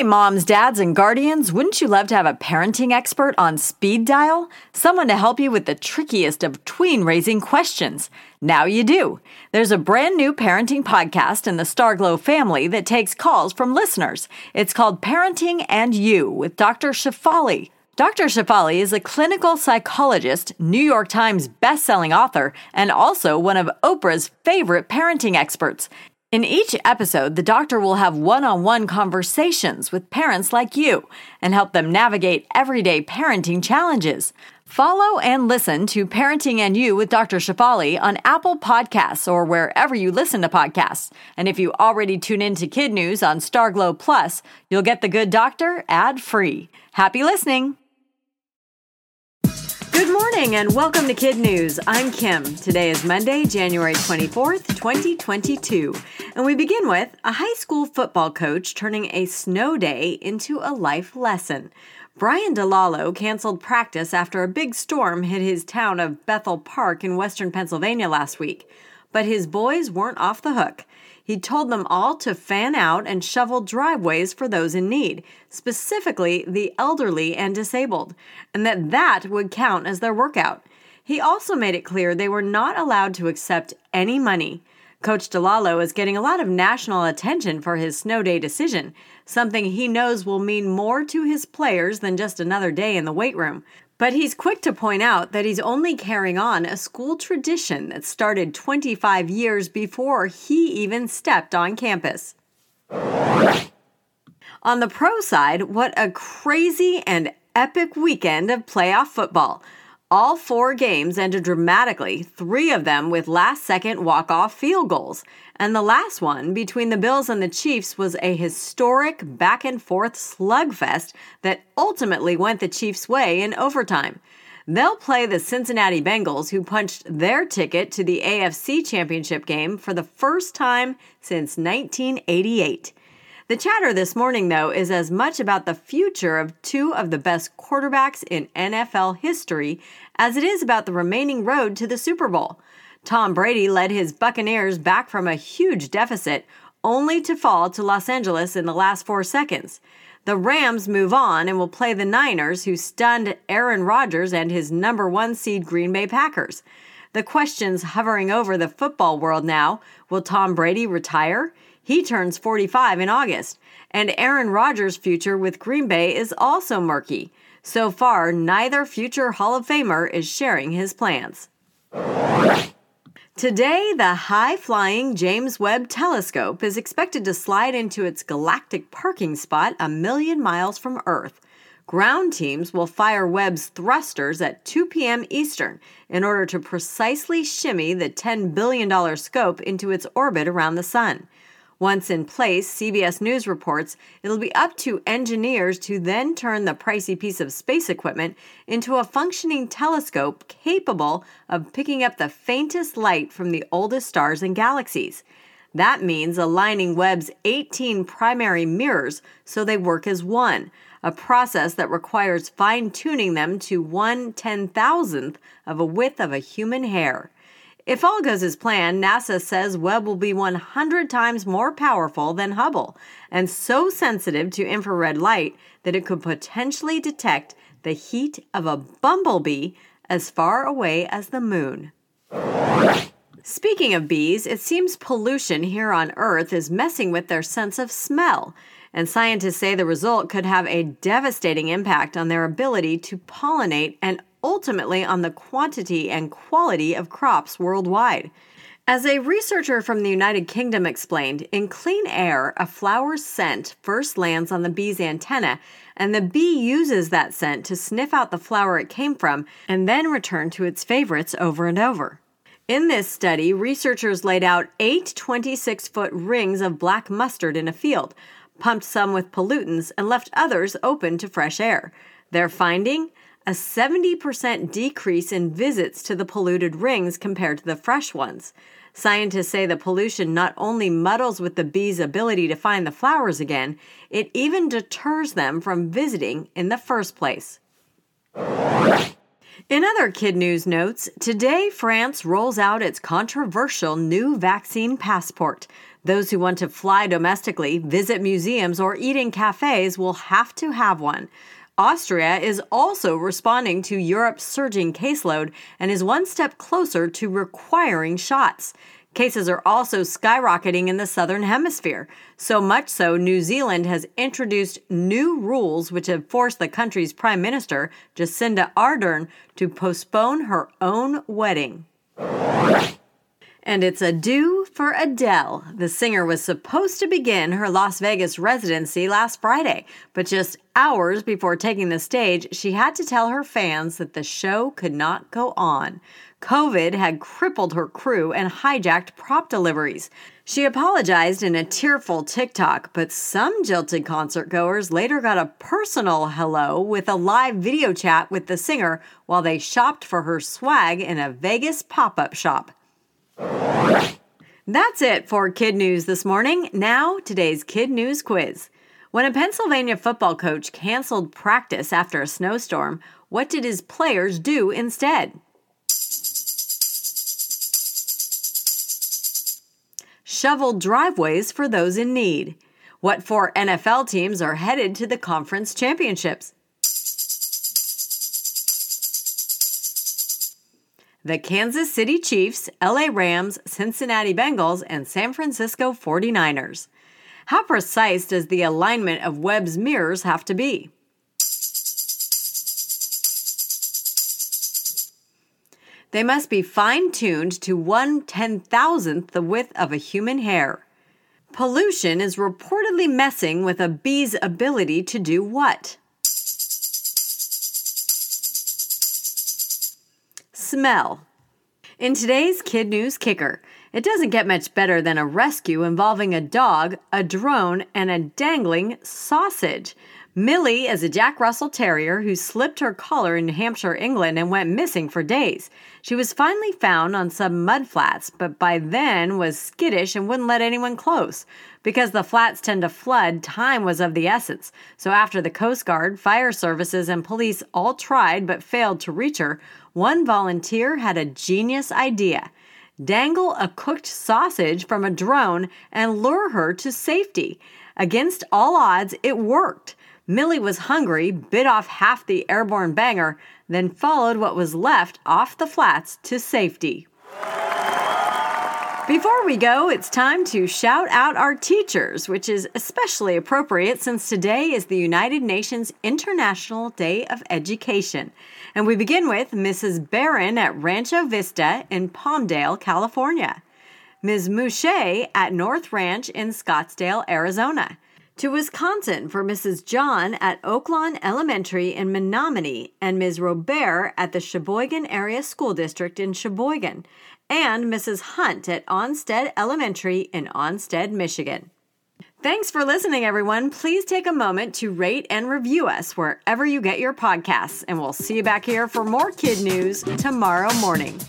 Hey, moms, dads, and guardians, wouldn't you love to have a parenting expert on speed dial? Someone to help you with the trickiest of tween raising questions. Now you do. There's a brand new parenting podcast in the Starglow family that takes calls from listeners. It's called Parenting and You with Dr. Shefali. Dr. Shefali is a clinical psychologist, New York Times bestselling author, and also one of Oprah's favorite parenting experts. In each episode, the doctor will have one on one conversations with parents like you and help them navigate everyday parenting challenges. Follow and listen to Parenting and You with Dr. Shefali on Apple Podcasts or wherever you listen to podcasts. And if you already tune in to Kid News on Starglow Plus, you'll get the good doctor ad free. Happy listening! Good morning and welcome to Kid News. I'm Kim. Today is Monday, January 24th, 2022. And we begin with a high school football coach turning a snow day into a life lesson. Brian DeLallo canceled practice after a big storm hit his town of Bethel Park in western Pennsylvania last week. But his boys weren't off the hook. He told them all to fan out and shovel driveways for those in need, specifically the elderly and disabled, and that that would count as their workout. He also made it clear they were not allowed to accept any money. Coach DeLallo is getting a lot of national attention for his snow day decision, something he knows will mean more to his players than just another day in the weight room. But he's quick to point out that he's only carrying on a school tradition that started 25 years before he even stepped on campus. On the pro side, what a crazy and epic weekend of playoff football. All four games ended dramatically, three of them with last second walk off field goals. And the last one, between the Bills and the Chiefs, was a historic back and forth slugfest that ultimately went the Chiefs' way in overtime. They'll play the Cincinnati Bengals, who punched their ticket to the AFC Championship game for the first time since 1988. The chatter this morning, though, is as much about the future of two of the best quarterbacks in NFL history as it is about the remaining road to the Super Bowl. Tom Brady led his Buccaneers back from a huge deficit, only to fall to Los Angeles in the last four seconds. The Rams move on and will play the Niners, who stunned Aaron Rodgers and his number one seed Green Bay Packers. The questions hovering over the football world now will Tom Brady retire? He turns 45 in August. And Aaron Rodgers' future with Green Bay is also murky. So far, neither future Hall of Famer is sharing his plans. Today, the high flying James Webb Telescope is expected to slide into its galactic parking spot a million miles from Earth. Ground teams will fire Webb's thrusters at 2 p.m. Eastern in order to precisely shimmy the $10 billion scope into its orbit around the Sun. Once in place, CBS News reports it'll be up to engineers to then turn the pricey piece of space equipment into a functioning telescope capable of picking up the faintest light from the oldest stars and galaxies. That means aligning Webb's 18 primary mirrors so they work as one, a process that requires fine tuning them to one ten thousandth of a width of a human hair. If all goes as planned, NASA says Webb will be 100 times more powerful than Hubble and so sensitive to infrared light that it could potentially detect the heat of a bumblebee as far away as the moon. Speaking of bees, it seems pollution here on Earth is messing with their sense of smell, and scientists say the result could have a devastating impact on their ability to pollinate and ultimately on the quantity and quality of crops worldwide. As a researcher from the United Kingdom explained, in clean air, a flower's scent first lands on the bee's antenna, and the bee uses that scent to sniff out the flower it came from and then return to its favorites over and over. In this study, researchers laid out eight 26 foot rings of black mustard in a field, pumped some with pollutants, and left others open to fresh air. Their finding? A 70% decrease in visits to the polluted rings compared to the fresh ones. Scientists say the pollution not only muddles with the bees' ability to find the flowers again, it even deters them from visiting in the first place. In other kid news notes, today France rolls out its controversial new vaccine passport. Those who want to fly domestically, visit museums, or eat in cafes will have to have one. Austria is also responding to Europe's surging caseload and is one step closer to requiring shots. Cases are also skyrocketing in the southern hemisphere, so much so New Zealand has introduced new rules which have forced the country's prime minister, Jacinda Ardern, to postpone her own wedding. And it's a due for Adele. The singer was supposed to begin her Las Vegas residency last Friday, but just hours before taking the stage, she had to tell her fans that the show could not go on. COVID had crippled her crew and hijacked prop deliveries. She apologized in a tearful TikTok, but some jilted concert goers later got a personal hello with a live video chat with the singer while they shopped for her swag in a Vegas pop up shop. That's it for Kid News this morning. Now, today's Kid News quiz. When a Pennsylvania football coach canceled practice after a snowstorm, what did his players do instead? Shoveled driveways for those in need. What four NFL teams are headed to the conference championships? The Kansas City Chiefs, LA Rams, Cincinnati Bengals, and San Francisco 49ers. How precise does the alignment of Webb's mirrors have to be? They must be fine tuned to one ten thousandth the width of a human hair. Pollution is reportedly messing with a bee's ability to do what? Smell. In today's Kid News Kicker, it doesn't get much better than a rescue involving a dog, a drone, and a dangling sausage. Millie is a Jack Russell Terrier who slipped her collar in New Hampshire, England, and went missing for days. She was finally found on some mud flats, but by then was skittish and wouldn't let anyone close. Because the flats tend to flood, time was of the essence. So after the Coast Guard, fire services, and police all tried but failed to reach her, one volunteer had a genius idea dangle a cooked sausage from a drone and lure her to safety. Against all odds, it worked. Millie was hungry, bit off half the airborne banger, then followed what was left off the flats to safety. Before we go, it's time to shout out our teachers, which is especially appropriate since today is the United Nations International Day of Education. And we begin with Mrs. Barron at Rancho Vista in Palmdale, California, Ms. Mouche at North Ranch in Scottsdale, Arizona, to Wisconsin for Mrs. John at Oaklawn Elementary in Menomonie and Ms. Robert at the Sheboygan Area School District in Sheboygan, and Mrs. Hunt at Onsted Elementary in Onsted, Michigan. Thanks for listening, everyone. Please take a moment to rate and review us wherever you get your podcasts, and we'll see you back here for more kid news tomorrow morning.